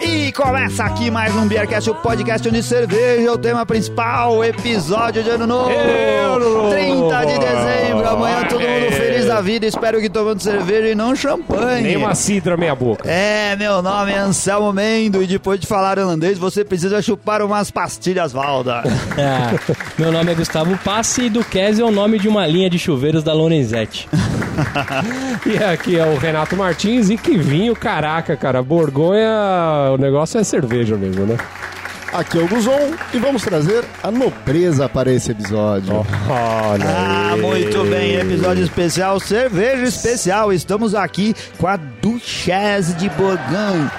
E começa aqui mais um Beercast, o podcast onde cerveja é o tema principal, episódio de ano novo. 30 de dezembro, amanhã todo mundo da vida, espero que tomando cerveja e não champanhe. Nem uma cidra meia boca. É, meu nome é Anselmo Mendo e depois de falar holandês, você precisa chupar umas pastilhas, Valda. Ah, meu nome é Gustavo Passe e Duquesne é o nome de uma linha de chuveiros da Lorenzetti. E aqui é o Renato Martins e que vinho, caraca, cara. Borgonha, o negócio é cerveja mesmo, né? Aqui é o Guzon e vamos trazer a nobreza para esse episódio. Olha Ah, aí. muito bem, episódio especial, cerveja especial. Estamos aqui com a Duchesse de Bourgogne.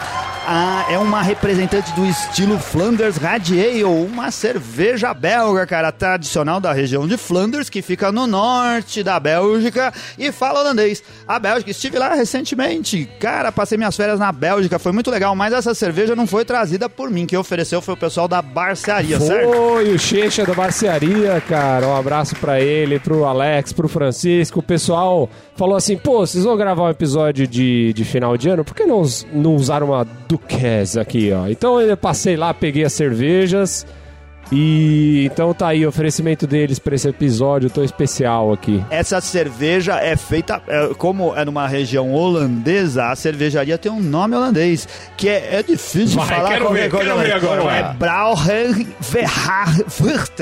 Ah, é uma representante do estilo Flanders Red Ale, uma cerveja belga, cara, tradicional da região de Flanders, que fica no norte da Bélgica e fala holandês. A Bélgica, estive lá recentemente, cara, passei minhas férias na Bélgica, foi muito legal, mas essa cerveja não foi trazida por mim, quem ofereceu foi o pessoal da Barcearia, certo? Foi o Checha da Barcearia, cara. Um abraço pra ele, pro Alex, pro Francisco. O pessoal falou assim: pô, vocês vão gravar um episódio de, de final de ano? Por que não, não usar uma Duquesne aqui, ó? Então eu passei lá, peguei as cervejas. E então tá aí o oferecimento deles pra esse episódio tão especial aqui. Essa cerveja é feita, é, como é numa região holandesa, a cervejaria tem um nome holandês, que é, é difícil Vai, falar quero ver, quero ver agora, vai. É Brauhen Verhaarvurt.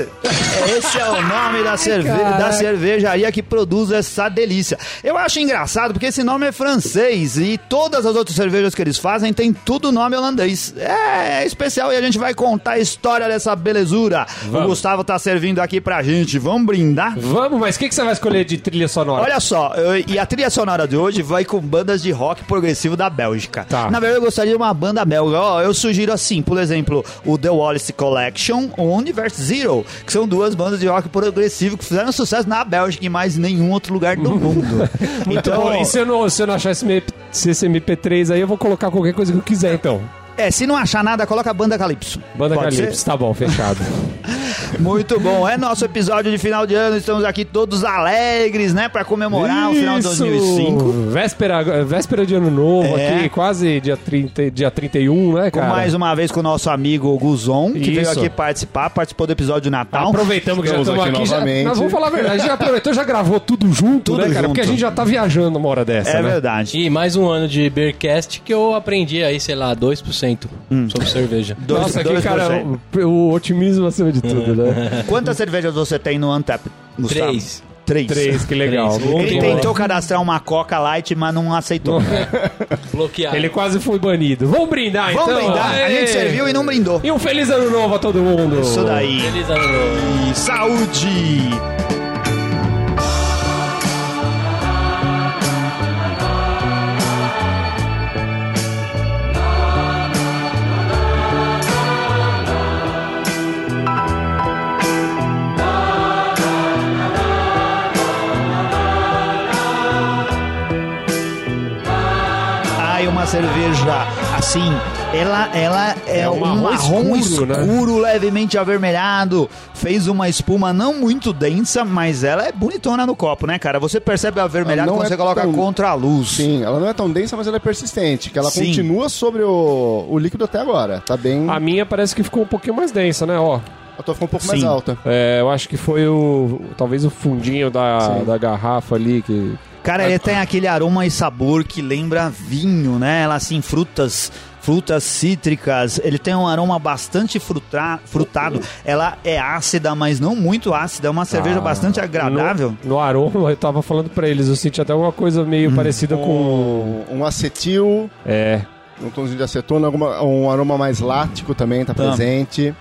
Esse é o nome da, cerve da cervejaria que produz essa delícia. Eu acho engraçado porque esse nome é francês e todas as outras cervejas que eles fazem tem tudo nome holandês. É, é especial e a gente vai contar a história dessa belezura. O Vamos. Gustavo tá servindo aqui pra gente. Vamos brindar? Vamos, mas o que, que você vai escolher de trilha sonora? Olha só, eu- e a trilha sonora de hoje vai com bandas de rock progressivo da Bélgica. Tá. Na verdade, eu gostaria de uma banda belga. Ó, eu sugiro assim, por exemplo, o The Wallace Collection ou Universe Zero, que são duas bandas de rock progressivo que fizeram sucesso na Bélgica e mais em nenhum outro lugar do mundo. Então, bom. E se eu não, se eu não achar esse, esse MP3 aí, eu vou colocar qualquer coisa que eu quiser, então. É, se não achar nada, coloca a banda Calypso. Banda Pode Calypso, ser? tá bom, fechado. Muito bom. É nosso episódio de final de ano. Estamos aqui todos alegres, né, Pra comemorar o final de Isso! 2005. Véspera, véspera de ano novo É. aqui, quase dia, 30, dia 31, né, Com cara? mais uma vez com o nosso amigo Guzon, que veio Isso. aqui participar, participou do episódio de Natal. Aproveitamos que já Estamos estamos aqui aqui. já- novamente. nós vamos falar a verdade, a gente já aproveitou, já gravou tudo junto, Tudo né, cara? junto. Porque a gente já tá viajando uma hora dessa, É né? verdade. E mais um ano de Beercast que eu aprendi aí, sei lá, 2% sobre cerveja. Dois- Nossa, aqui, 2%. cara, o, o otimismo acima de tudo, né? Quantas cervejas você tem no Antep, Gustavo? Três. Três. Três, que legal. Três. Ele bom. tentou cadastrar uma Coca Light, mas não aceitou. Bloqueado. Ele quase foi banido. Vamos brindar, Vamos então? brindar. A Aê! gente serviu e não brindou. E um feliz ano novo a todo mundo. Isso daí. Feliz ano novo. E saúde! Uma cerveja assim, ela, ela é, É um marrom marrom escuro, escuro, né? levemente avermelhado. Fez uma espuma não muito densa, mas ela é bonitona no copo, né, cara? Você percebe Ela não quando você é coloca tão- contra a luz. Sim, ela não é tão densa, mas ela é persistente, que ela Sim. continua sobre o, o líquido até agora. Tá bem. A minha parece que ficou um pouquinho mais densa, né? Ó, A tua ficou um pouco mais Sim. alta. é, eu acho que foi o. Talvez o fundinho da, Sim. da garrafa ali que. Cara, ele tem aquele aroma e sabor que lembra vinho, né? Ela assim, frutas, frutas cítricas. Ele tem um aroma bastante frutra, frutado. Ela é ácida, mas não muito ácida. É uma cerveja Ah, bastante agradável. No, no aroma, eu tava falando pra eles, eu senti até alguma coisa meio Hum. parecida com. Um, um acetil, É. um tomzinho de acetona, alguma, um aroma mais lático também tá Tá. presente.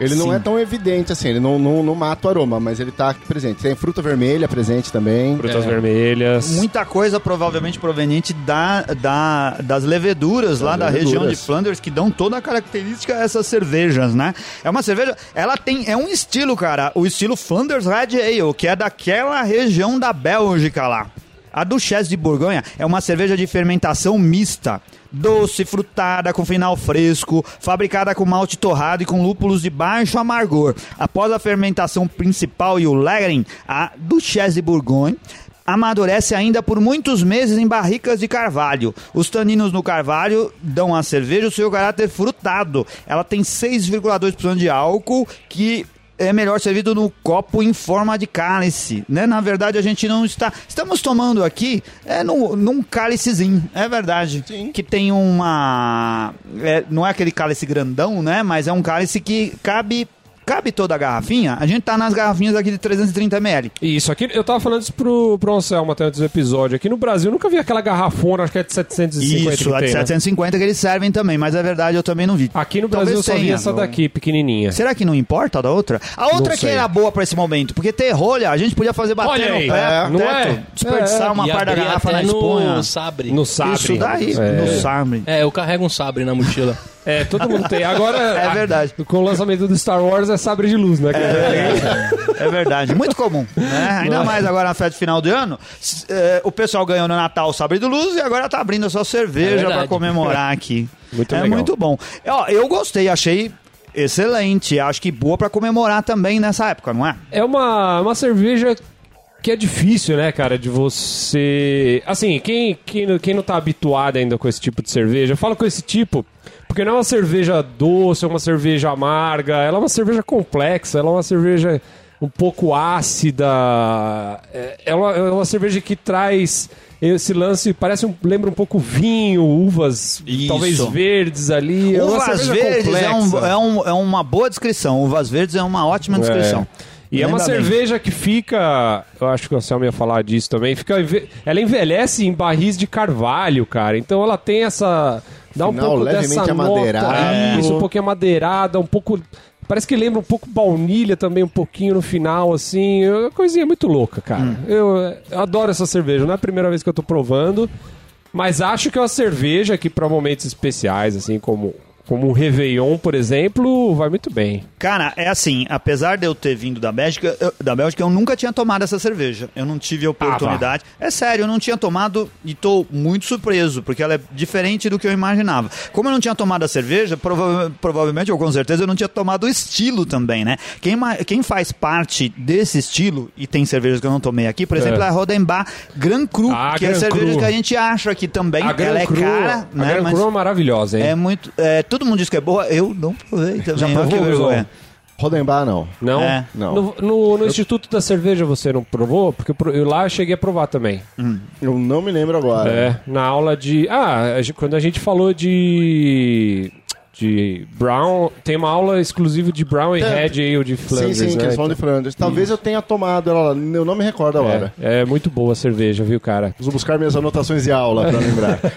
Ele não Sim. é tão evidente assim, ele não, não, não mata o aroma, mas ele tá aqui presente. Tem fruta vermelha presente também. Frutas É. vermelhas. Muita coisa provavelmente proveniente da, da- das leveduras lá da leveduras. região de Flanders que dão toda a característica a essas cervejas, né? É uma cerveja, ela tem, é um estilo, cara, o estilo Flanders Red Ale, que é daquela região da Bélgica lá. A Duchesse de Borgonha é uma cerveja de fermentação mista. Doce, frutada, com final fresco, fabricada com malte torrado e com lúpulos de baixo amargor. Após a fermentação principal e o lagering, a Duchesse de Bourgogne amadurece ainda por muitos meses em barricas de carvalho. Os taninos no carvalho dão à cerveja o seu caráter frutado. Ela tem 6,2% de álcool, que é melhor servido no copo em forma de cálice, né? Na verdade, a gente não está... Estamos tomando aqui é, no, num cálicezinho, é verdade. Sim. Que tem uma... é, não é aquele cálice grandão, né? Mas é um cálice que cabe... Cabe toda a garrafinha? A gente tá nas garrafinhas aqui de 330ml. Isso, aqui eu tava falando isso pro, pro Anselmo até antes do episódio. Aqui no Brasil eu nunca vi aquela garrafona, acho que é de 750 Isso, que a de tem, né? 750 que eles servem também, mas é verdade, eu também não vi. Aqui no Talvez Brasil eu só vi tenha. essa daqui, pequenininha. Será que não importa a da outra? A outra Não que era boa pra esse momento, porque ter rolha, a gente podia fazer bater Olha no aí, pé, é, não teto, é? desperdiçar É. uma parte da garrafa na esponha. no sabre. No sabre. Isso daí, É. no sabre. É, eu carrego um sabre na mochila. É, todo mundo tem. Agora, É verdade. com o lançamento do Star Wars é sabre de luz, né? É verdade, muito comum. Né? Ainda mais agora na festa de final de ano. eh, o pessoal ganhou no Natal o sabre de luz e agora tá abrindo a sua É cerveja verdade. pra comemorar aqui. Muito é legal. muito bom. Ó, eu gostei, achei excelente. Acho que boa pra comemorar também nessa época, não é? É uma, uma cerveja que é difícil, né, cara, de você... Assim, quem, quem, quem não tá habituado ainda com esse tipo de cerveja, eu falo com esse tipo porque não é uma cerveja doce, é uma cerveja amarga, ela é uma cerveja complexa, ela é uma cerveja um pouco ácida, é é uma, é uma cerveja que traz esse lance, parece um, lembra um pouco vinho, uvas Isso. talvez verdes ali, é Uvas cerveja verdes é, um- é um- é uma boa descrição. Uvas verdes é uma ótima descrição. E é uma bem. cerveja que fica. Eu acho que o Anselmo ia falar disso também. Fica, ela envelhece em barris de carvalho, cara. Então ela tem essa. Dá um Final pouco levemente dessa nota. Isso, um pouquinho amadeirada, um pouco. Parece que lembra um pouco baunilha também, um pouquinho no final, assim. É coisinha muito louca, cara. Hum. Eu, eu adoro essa cerveja. Não é a primeira vez que eu tô provando. Mas acho que é uma cerveja que, pra momentos especiais, assim, como, como um Réveillon, por exemplo, vai muito bem. Cara, é assim, apesar de eu ter vindo da Bélgica, eu, da Bélgica, eu nunca tinha tomado essa cerveja. Eu não tive a oportunidade. é sério, eu não tinha tomado e tô muito surpreso, porque ela é diferente do que eu imaginava. Como eu não tinha tomado a cerveja, prova- provavelmente, ou com certeza, eu não tinha tomado o estilo também, né? Quem, quem faz parte desse estilo, e tem cervejas que eu não tomei aqui, por exemplo, É. a Rodenbach Gran Cru, Ah, que é a cerveja Cru. que a gente acha aqui também. A Gran ela é Cru, cara, a né? Gran Cru é maravilhosa, hein? é muito. é, todo mundo diz que é boa, eu não provei também. Já olha provou, que vergonha. Guzão? Rodenbar, não. Não? É. Não. No, no- no Instituto da Cerveja você não provou? Porque eu eu lá eu cheguei a provar também. Eu não me lembro agora. É, na aula de. Ah, a quando a gente falou de. De Brown. Tem uma aula exclusiva de Brown e É. Red Ale de Flanders. sim, sim, né? que eles falam de Flanders. Talvez eu tenha tomado ela, lá, eu não me recordo agora. é, é muito boa a cerveja, viu, cara? Preciso buscar minhas anotações de aula pra lembrar.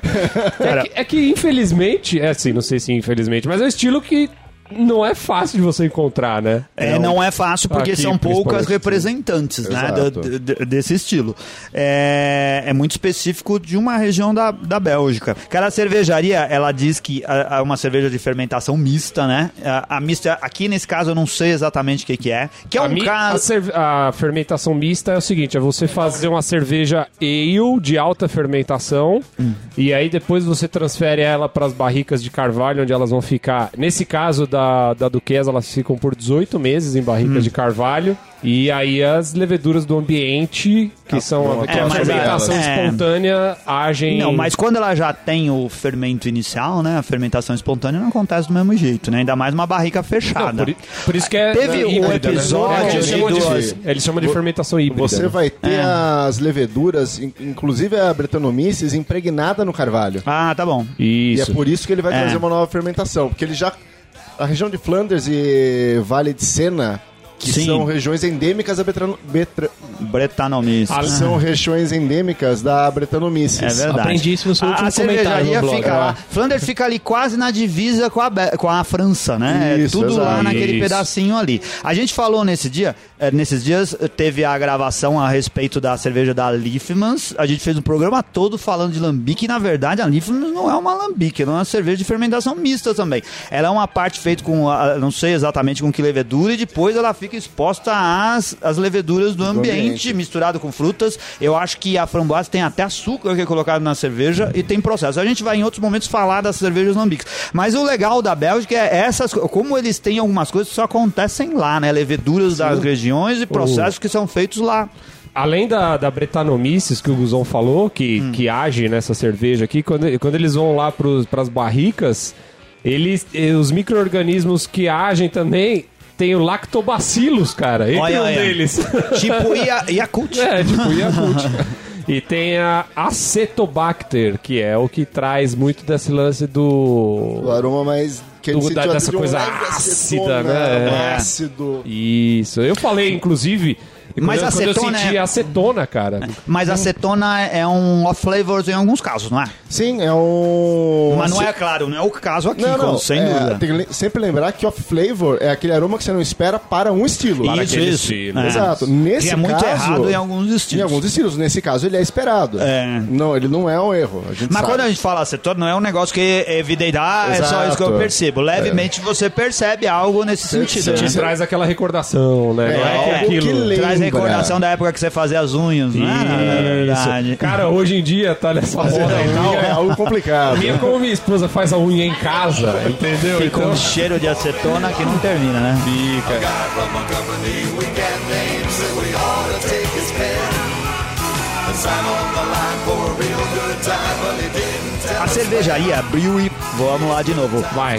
É que, é que, infelizmente, é assim, não sei se infelizmente, mas é um estilo que não é fácil de você encontrar, né? É, não é fácil porque Aqui, são poucas representantes né, do- do- desse estilo. É, é muito específico de uma região da, da Bélgica. Cara, a cervejaria, ela diz que é uma cerveja de fermentação mista, né? A, a mista, aqui nesse caso eu não sei exatamente o que, que é. Que é a, um mi- a, caso. cerve- a fermentação mista é o seguinte: é você fazer uma cerveja ale de alta fermentação Hum. e aí depois você transfere ela para as barricas de carvalho, onde elas vão ficar. Nesse caso da, da Duquesa, elas ficam por 18 meses em Hum. barricas de carvalho. E aí as leveduras do ambiente, que são a, É, fermentação elas- é. espontânea, agem. Não, mas quando ela já tem o fermento inicial, né? A fermentação espontânea não acontece do mesmo jeito, né? Ainda mais uma barrica Não, fechada. por, i- por isso que é. Teve é um híbrida, né? episódio É, eles, de chamam de, duas- eles chamam de fermentação híbrida. Você né? vai ter É. as leveduras, in- inclusive a Brettanomyces, impregnada no carvalho. Ah, tá bom. E é Isso. por isso que ele vai É. trazer uma nova fermentação. Porque ele já. A região de Flanders e Vale de Sena, que Sim. são regiões endêmicas da Betrano, Betra- Bretanomyces. Ah, são regiões endêmicas da Brettanomyces. É verdade. Aprendi isso no seu A- último a comentário cervejaria no blog. fica lá. Flanders fica ali quase na divisa com a, Be- com a França, né? É Isso, tudo lá exato. naquele Isso. pedacinho ali. A gente falou nesse dia, eh, nesses dias teve a gravação a respeito da cerveja da Liefmans. A gente fez um programa todo falando de lambique e na verdade a Liefmans não é uma lambique, ela é uma cerveja de fermentação mista também. Ela é uma parte feita com, ah, não sei exatamente com que levedura e depois ela fica exposta às, às leveduras do ambiente, quente misturado com frutas. Eu acho que a framboesa tem até açúcar que é colocado na cerveja e tem processo. A gente vai em outros momentos falar das cervejas lambiques. Mas o legal da Bélgica é essas, como eles têm algumas coisas que só acontecem lá, né? Leveduras das regiões e processos que são feitos lá. Além da, da Bretanomices que o Guzon falou, que, Hum. que age nessa cerveja aqui, quando, quando eles vão lá para as barricas, eles, eh, os micro-organismos que agem também tem o lactobacillus, cara, entre Olha, um olha. deles. Tipo Ia- Yakult. é, tipo Yakult. E tem a Acetobacter, que é o que traz muito desse lance O do... aroma mais... Que Do- ele da- dessa de um coisa leve ácida, acetona, né? um É. ácido. Isso, eu falei, inclusive... Mas quando, eu- quando eu acetona senti é- acetona, cara. Mas a acetona é um off-flavors em alguns casos, não é? Sim, é um... Mas não é claro, não é o caso aqui, Não, não, sem é, dúvida. Tem que le- sempre lembrar que off flavor é aquele aroma que você não espera para um estilo. Para Isso, aquele isso. estilo. É. Exato. Nesse Que é muito caso, errado em alguns Em estilos. alguns estilos. Nesse caso, ele é esperado. É. Não, ele não é um erro. A gente Mas sabe. quando a gente fala acetona, não é um negócio que é evidente, ah, é só isso que eu Exato. percebo. Levemente você percebe algo nesse sentido. Te né? traz aquela recordação, né? não é É, que algo aquilo... que lembra. Traz recordação da época que você fazia as unhas, é? Na verdade. Cara, hoje em dia tá nessa moda e tal. é algo complicado. Minha, como minha esposa faz a unha em casa, entendeu? Fica Então, um cheiro de acetona que não termina, né? fica. guy from a company we can't name said we ought to take his pen and sign on the line for a real good time, but he didn't tell A cervejaria Brewery, vamos lá de novo. Vai.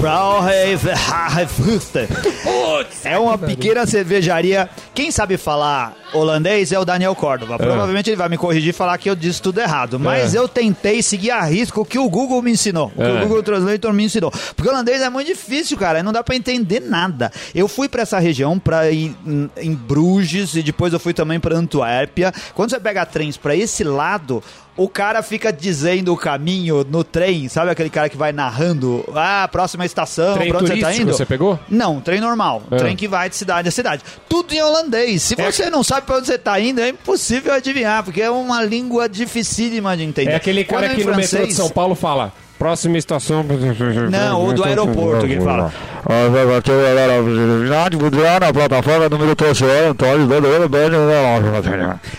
É uma pequena cervejaria. Quem sabe falar holandês é o Daniel Córdova. Provavelmente ele vai me corrigir e falar que eu disse tudo errado. Mas eu tentei seguir a risco o que o Google me ensinou. O que É. o Google Translator me ensinou. Porque holandês é muito difícil, cara. Não dá pra entender nada. Eu fui pra essa região, pra ir em- em Bruges, e depois eu fui também pra Antuérpia. Quando você pega trens pra esse lado, o cara fica dizendo o caminho no trem, sabe aquele cara que vai narrando, ah, próxima estação, Trem pra onde você tá indo? você pegou? Não, trem normal. É. Trem que vai de cidade a cidade. Tudo em holandês. Se você não sabe pra onde você tá indo, é impossível adivinhar, porque é uma língua dificílima de entender. É aquele cara Quando que em no metrô de São Paulo fala. Próxima estação. Não, ou do aeroporto que ele fala. na plataforma número 13, Antônio,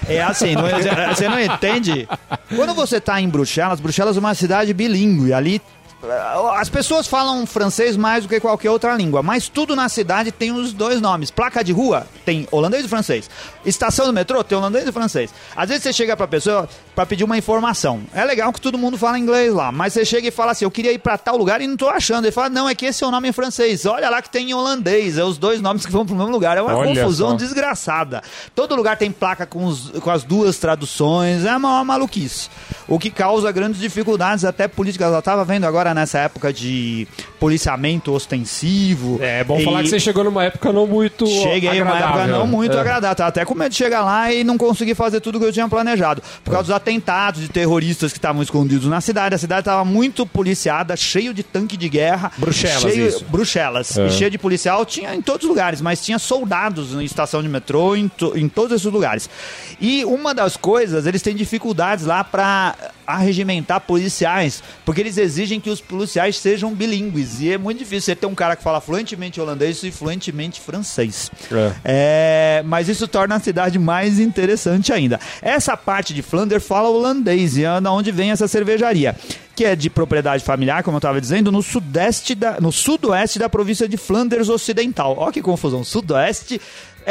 É assim, não é- você não entende. Quando você tá em Bruxelas, Bruxelas é uma cidade bilíngue. Ali eh, as pessoas falam francês mais do que qualquer outra língua, mas tudo na cidade tem os dois nomes. Placa de rua tem holandês e francês. Estação do metrô tem holandês e francês. Às vezes você chega pra pessoa pra pedir uma informação. É legal que todo mundo fala inglês lá, mas você chega e fala assim: "Eu queria ir pra tal lugar e não tô achando". Ele fala: "Não, é que esse é o nome em francês. Olha lá que tem em holandês, é os dois nomes que vão pro mesmo lugar". É uma Olha confusão só. desgraçada. Todo lugar tem placa com, os- com as duas traduções, é uma, uma maluquice. O que causa grandes dificuldades, até políticas. Eu estava vendo agora nessa época de policiamento ostensivo. É bom E falar que você chegou numa época não muito Cheguei uma agradável. época não muito É. agradável. Tava até com medo de chegar lá e não conseguir fazer tudo que eu tinha planejado. Por causa dos atentados de terroristas que estavam escondidos na cidade. A cidade estava muito policiada, cheio de tanque de guerra. Bruxelas, cheio, isso. Bruxelas. É. E cheio de policial tinha em todos os lugares, mas tinha soldados em estação de metrô, em, to- em todos esses lugares. E uma das coisas, eles têm dificuldades lá para arregimentar policiais, porque eles exigem que os policiais sejam bilíngues. E é muito difícil você ter um cara que fala fluentemente holandês e fluentemente francês. É. É, mas isso torna a cidade mais interessante ainda. Essa parte de Flanders fala holandês, e é da onde vem essa cervejaria, que é de propriedade familiar, como eu estava dizendo, no sudeste da, no sudoeste da província de Flanders Ocidental. Olha que confusão, sudoeste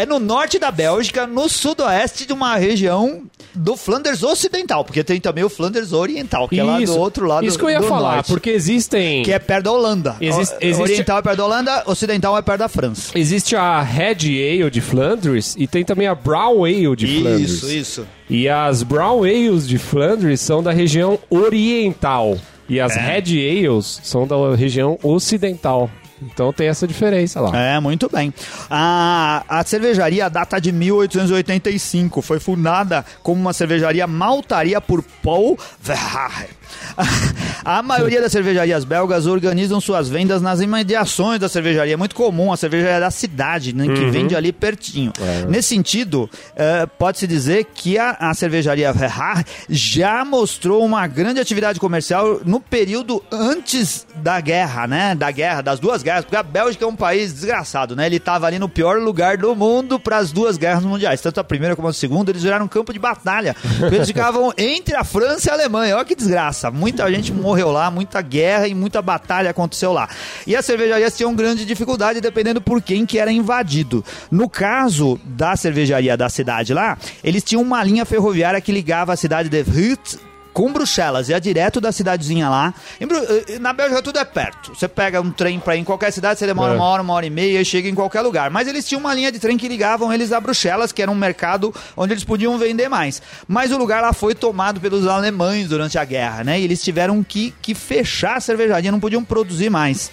é no norte da Bélgica, no sudoeste de uma região do Flanders Ocidental, porque tem também o Flanders Oriental, que é lá do outro lado Isso que eu ia falar, norte, porque existem... que é perto da Holanda. Existe- Oriental é perto da Holanda, Ocidental é perto da França. Existe a Red Ale de Flandres e tem também a Brown Ale de Flandres. Isso, isso. E as Brown Ales de Flandres são da região oriental. E as É. Red Ales são da região ocidental. Então tem essa diferença lá. É, muito bem. A, a cervejaria data de 1885. Foi fundada como uma cervejaria maltaria por Paul Verhaer. A maioria das cervejarias belgas organizam suas vendas nas imediações da cervejaria. É muito comum a cervejaria da cidade, né, que vende ali pertinho. Nesse sentido, eh, pode-se dizer que a, a cervejaria Verhaer já mostrou uma grande atividade comercial no período antes da guerra, né? Da guerra, das duas guerras porque a Bélgica é um país desgraçado, né? Ele tava ali no pior lugar do mundo para as duas guerras mundiais, tanto a primeira como a segunda, eles viraram um campo de batalha. Eles ficavam entre a França e a Alemanha. Olha que desgraça. Muita gente morreu lá, muita guerra e muita batalha aconteceu lá. E as cervejarias tinham grande dificuldade dependendo por quem que era invadido. No caso da cervejaria da cidade lá, eles tinham uma linha ferroviária que ligava a cidade de Rut com Bruxelas, ia direto da cidadezinha lá. Bru- eh, Na Bélgica tudo é perto. Você pega um trem pra ir em qualquer cidade, você demora É. uma hora, uma hora e meia e chega em qualquer lugar. Mas eles tinham uma linha de trem que ligavam eles a Bruxelas, que era um mercado onde eles podiam vender mais. Mas o lugar lá foi tomado pelos alemães durante a guerra, né? E eles tiveram que, que fechar a cervejaria, não podiam produzir mais.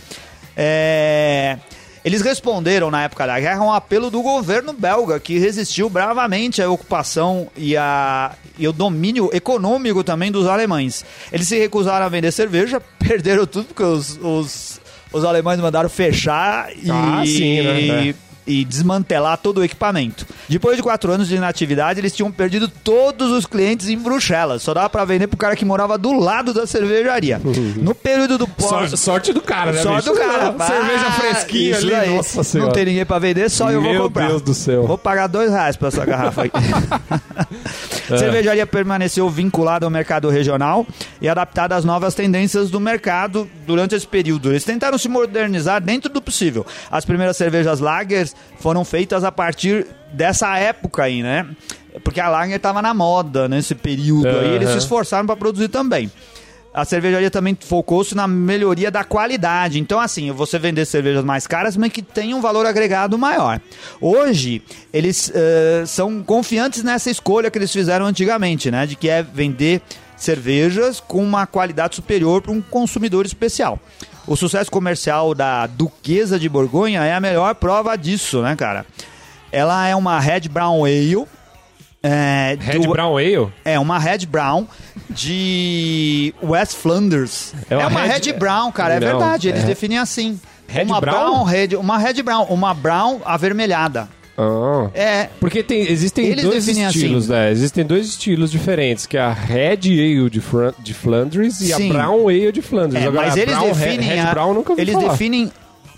É... Eles responderam na época da guerra a um apelo do governo belga, que resistiu bravamente à ocupação e, a, e o domínio econômico também dos alemães. Eles se recusaram a vender cerveja, perderam tudo porque os, os, os alemães mandaram fechar e, Ah, sim, né? e, e desmantelar todo o equipamento. Depois de quatro anos de inatividade, eles tinham perdido todos os clientes em Bruxelas. Só dava pra vender pro cara que morava do lado da cervejaria. No período do pós... Sorte, sorte do cara, né, Sorte bicho? do cara. Cerveja Ah, fresquinha isso ali, nossa Não senhora. tem ninguém pra vender, só eu vou Meu comprar. Deus do céu. Vou pagar dois reais pra essa garrafa aqui. A cervejaria permaneceu vinculada ao mercado regional e adaptada às novas tendências do mercado durante esse período. Eles tentaram se modernizar dentro do possível. As primeiras cervejas lagers foram feitas a partir dessa época aí, né? Porque a lager estava na moda nesse período aí, eles se esforçaram para produzir também. A cervejaria também focou-se na melhoria da qualidade. Então, assim, você vender cervejas mais caras, mas que tenham um valor agregado maior. Hoje, eles eh, são confiantes nessa escolha que eles fizeram antigamente, né? De que é vender cervejas com uma qualidade superior para um consumidor especial. O sucesso comercial da Duquesa de Borgonha é a melhor prova disso, né, cara? Ela é uma Red Brown Ale. É, Red do- Brown Ale? é uma Red Brown de West Flanders. É É uma uma, Red- Red, Brown, cara, é Não, verdade. Eles é- definem assim. Red uma Brown? Red, uma Red Brown, uma Brown avermelhada. Ah. É, Porque tem, existem Eles dois definem estilos, assim. né? Existem dois estilos diferentes, que é a Red Ale de, Fran- de Flandres e Sim. a Brown Ale de Flandres. é, Agora, mas eles Brown, Red, definem Red a- Brown nunca eles falar. É. definem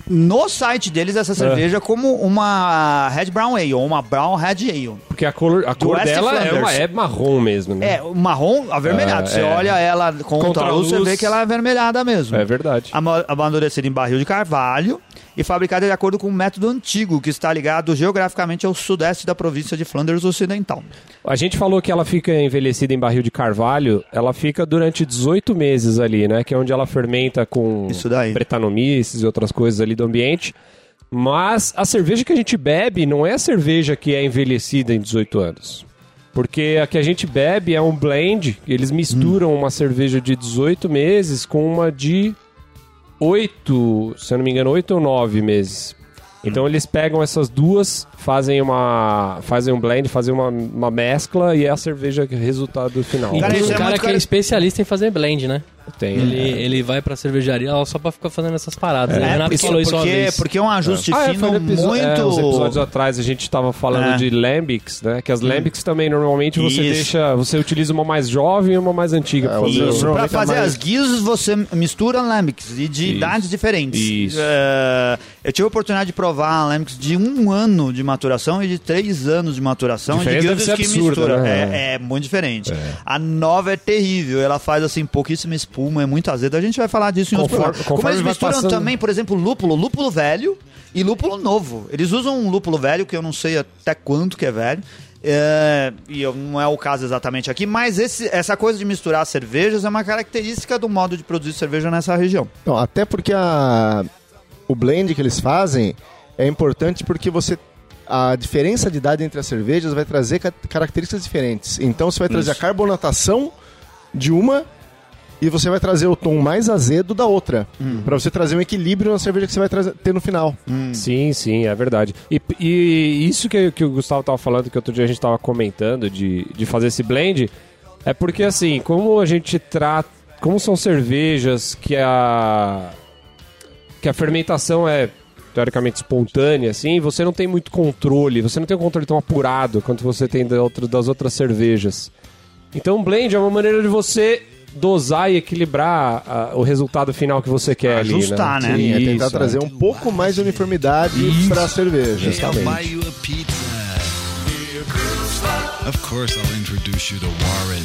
no site deles essa cerveja como uma Red Brown Ale ou uma Brown Red Ale. Porque a cor, a cor dela é, uma, é marrom mesmo, né? É, marrom avermelhado. Ah, você é. olha ela contra, Contra a a luz, você luz. vê que ela é avermelhada mesmo. É verdade. Ama- amadurecida em barril de carvalho e fabricada de acordo com um método antigo que está ligado geograficamente ao sudeste da província de Flanders Ocidental. A gente falou que ela fica envelhecida em barril de carvalho, ela fica durante 18 meses ali, né? Que é onde ela fermenta com bretanomices e outras coisas ali do ambiente. Mas a cerveja que a gente bebe não é a cerveja que é envelhecida em 18 anos. Porque a que a gente bebe é um blend, eles misturam uma cerveja de 18 meses com uma de 8, se eu não me engano, 8 ou 9 meses. Então eles pegam essas duas, fazem uma fazem um blend, fazem uma, uma mescla e é a cerveja que é o resultado final. E Cara, um é cara muito que é especialista em fazer blend, né? Tem. Ele, ele vai pra cervejaria só pra ficar fazendo essas paradas. É, O Renato porque, falou isso uma porque, vez. porque é um ajuste Ah, é, fino foi no episo- muito... é, uns episódios atrás a gente tava falando É. de lambics, né? Que as lambics também normalmente você Isso. deixa, você utiliza uma mais jovem e uma mais antiga pra É, fazer. o- Isso, pra é fazer mais- as guias você mistura lambics e de Isso. idades diferentes. Isso. É, eu tive a oportunidade de provar lambics de um ano de maturação e de três anos de maturação. Diferença de deve ser guildas que absurda, mistura. né? É, é muito diferente. A nova é terrível. Ela faz assim pouquíssima espuma, é muito azeda. A gente vai falar disso em outro Conforme- programa. Como eles misturam passando- também, por exemplo, lúpulo, lúpulo velho e lúpulo novo. Eles usam um lúpulo velho que eu não sei até quanto que é velho. É, e eu- não é o caso exatamente aqui, mas esse- essa coisa de misturar cervejas é uma característica do modo de produzir cerveja nessa região. Não, até porque a, o blend que eles fazem é importante porque você a diferença de idade entre as cervejas vai trazer ca- características diferentes. Então você vai trazer Isso. a carbonatação de uma e você vai trazer o tom mais azedo da outra, Pra você trazer um equilíbrio na cerveja que você vai trazer, ter no final. Sim, sim, é verdade. E, e isso que, que o Gustavo tava falando, que outro dia a gente tava comentando de, de fazer esse blend, é porque assim, como a gente trata. Como são cervejas que a. que a fermentação é teoricamente espontânea, assim, você não tem muito controle, você não tem um controle tão apurado quanto você tem da outra- das outras cervejas. Então, o blend é uma maneira de você dosar e equilibrar ah, o resultado final que você quer Ajustar, ali, né? Sim, é tentar Isso, trazer um pouco mais de uniformidade para a cerveja. I'll buy you a pizza. Of course, I'll introduce you to Warren.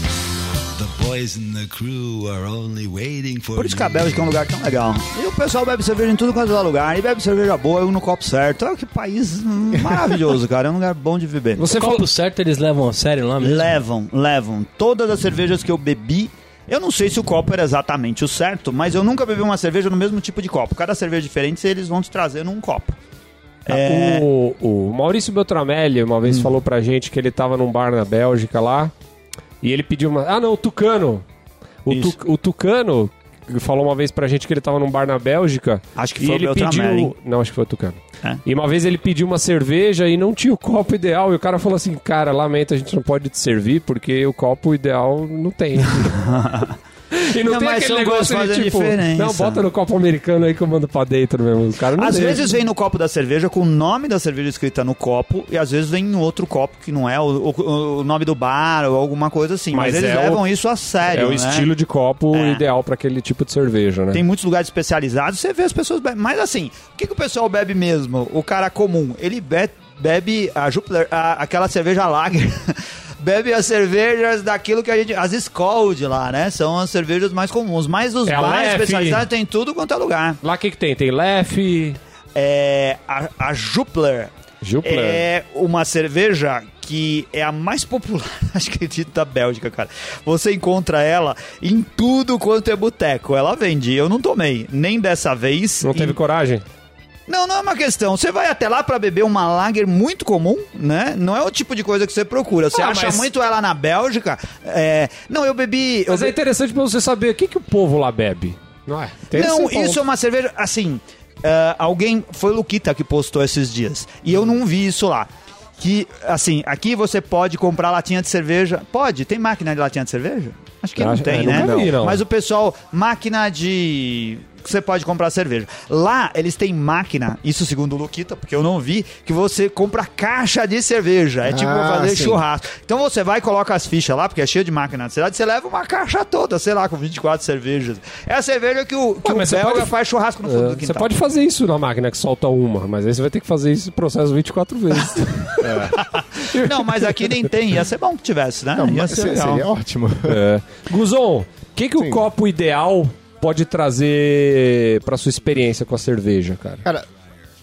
The boys in the crew are only waiting for Por isso que a you. Bélgica é um lugar tão legal. E o pessoal bebe cerveja em tudo quanto é lugar. E bebe cerveja boa no copo certo. Olha que país hum, maravilhoso, cara. É um lugar bom de viver. Você O falou... copo certo eles levam a sério lá mesmo? Levam, levam. Todas as cervejas que eu bebi. Eu não sei se o copo era exatamente o certo, mas eu nunca bebi uma cerveja no mesmo tipo de copo. Cada cerveja diferente, eles vão te trazer num copo. É, O, o Maurício Beltramelli uma vez falou pra gente que ele tava num bar na Bélgica lá e ele pediu uma. Ah, não, o Tucano. O, tu, o Tucano falou uma vez pra gente que ele tava num bar na Bélgica. Acho que foi o ele hein? pediu. Não, acho que foi o Tucano. É? E uma vez ele pediu uma cerveja e não tinha o copo ideal. E o cara falou assim: Cara, lamento, a gente não pode te servir porque o copo ideal não tem. E não, Não, tem mas aquele negócio de tipo, diferença. não, bota no copo americano aí que eu mando pra dentro mesmo. Os caras não Às deixam. vezes vem no copo da cerveja com o nome da cerveja escrita no copo e às vezes vem em outro copo que não é o, o- o nome do bar ou alguma coisa assim. Mas, Mas eles é o- levam isso a sério. É o né? estilo de copo É. ideal pra aquele tipo de cerveja, né? Tem muitos lugares especializados, você vê as pessoas bebem. Mas assim, o que, que o pessoal bebe mesmo? O cara comum, ele be- bebe a Jupiler, a- aquela cerveja Lager. bebe as cervejas daquilo que a gente. As Skold lá, né? São as cervejas mais comuns. Mas os É bares Lef. especializados tem tudo quanto é lugar. Lá o que, que tem? Tem Lef, É, a, a Jupiler Jupiler. é uma cerveja que é a mais popular, acho que acredito, da Bélgica, cara. Você encontra ela em tudo quanto é boteco. Ela vende. Eu não tomei, nem dessa vez. Não teve E- coragem? Não, não é uma questão. Você vai até lá pra beber uma lager muito comum, né? Não é o tipo de coisa que você procura. Você Ah, acha mas- muito ela na Bélgica. É... Não, eu bebi. Eu Mas é be- interessante pra você saber o que, que o povo lá bebe. Não é? Tem Não, isso é uma cerveja. Assim, ah, alguém. Foi o Luquita que postou esses dias. E eu não vi isso lá. Que, assim, aqui você pode comprar latinha de cerveja. Pode? Tem máquina de latinha de cerveja? Acho que não Acho- tem, eu né? vi, não. Mas o pessoal, máquina de. Que Você pode comprar cerveja. Lá, eles têm máquina, isso segundo o Luquita, porque eu não vi, que você compra caixa de cerveja. É tipo Ah, fazer sim. churrasco. Então você vai e coloca as fichas lá, porque é cheio de máquina na cidade, você leva uma caixa toda, sei lá, com 24 cervejas. É a cerveja que o, que Ué, o você belga pode- faz churrasco no fundo É, do você quintal. pode fazer isso na máquina que solta uma, mas aí você vai ter que fazer esse processo 24 vezes. Não, mas aqui nem tem. Ia ser bom que tivesse, né? Não, Ia ser seria, legal. seria ótimo. é. Guzon, o que, que o copo ideal pode trazer pra sua experiência com a cerveja, cara? Cara,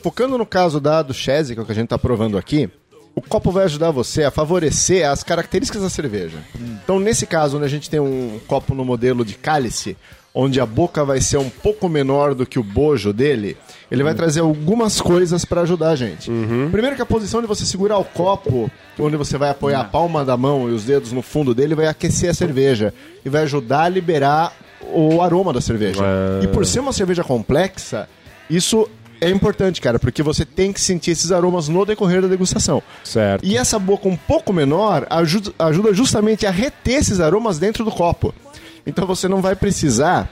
focando no caso da do Chese, que é o que a gente tá provando aqui, o copo vai ajudar você a favorecer as características da cerveja. Então, nesse caso, onde a gente tem um copo no modelo de cálice, onde a boca vai ser um pouco menor do que o bojo dele, ele vai trazer algumas coisas para ajudar a gente. Primeiro que a posição de você segurar o copo, onde você vai apoiar a palma da mão e os dedos no fundo dele, vai aquecer a cerveja e vai ajudar a liberar o aroma da cerveja. Ah. E por ser uma cerveja complexa, isso é importante, cara, porque você tem que sentir esses aromas no decorrer da degustação. Certo. E essa boca um pouco menor ajuda, ajuda justamente a reter esses aromas dentro do copo. Então você não vai precisar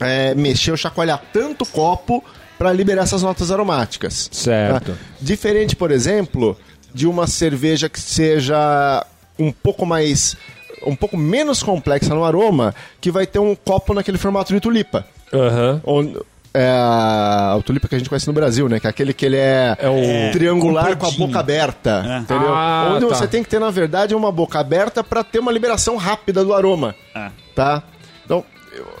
é, mexer ou chacoalhar tanto o copo para liberar essas notas aromáticas. Certo. tá? Diferente, por exemplo, de uma cerveja que seja um pouco mais. Um pouco menos complexa no aroma, que vai ter um copo naquele formato de tulipa. Aham. Onde, é a, o tulipa que a gente conhece no Brasil, né? Que é aquele que ele é, É o- triangular com a boca aberta, É. entendeu? Ah, Onde tá. você tem que ter, na verdade, uma boca aberta para ter uma liberação rápida do aroma, É. tá? Então,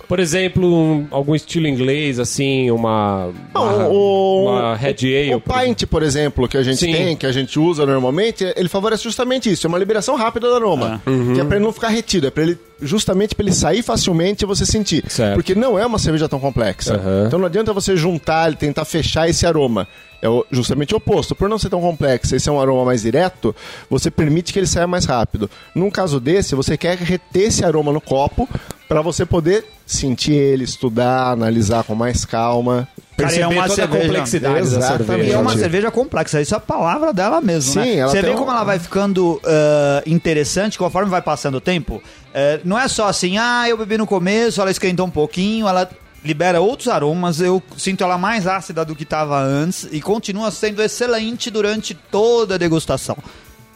Por exemplo, um- algum estilo inglês, assim, uma. uma, não, o, uma Red Ale. o por exemplo. pint, por exemplo, que a gente Sim. tem, que a gente usa normalmente, ele favorece justamente isso, é uma liberação rápida do aroma, Uhum. que é para ele não ficar retido, é para ele justamente para ele sair facilmente e você sentir, Certo. porque não é uma cerveja tão complexa. Aham. Então não adianta você juntar, tentar fechar esse aroma. É justamente o oposto. Por não ser tão complexo e ser um aroma mais direto, você permite que ele saia mais rápido. Num caso desse, você quer reter esse aroma no copo para você poder sentir ele, estudar, analisar com mais calma. Cara, é uma toda cerveja. a complexidade da Exatamente. cerveja. E é uma cerveja complexa, isso é a palavra dela mesmo, Sim, né? ela Você vê um- como ela vai ficando ah, interessante conforme vai passando o tempo? Eh, não é só assim, ah, eu bebi no começo, ela esquentou um pouquinho, ela libera outros aromas, eu sinto ela mais ácida do que estava antes e continua sendo excelente durante toda a degustação.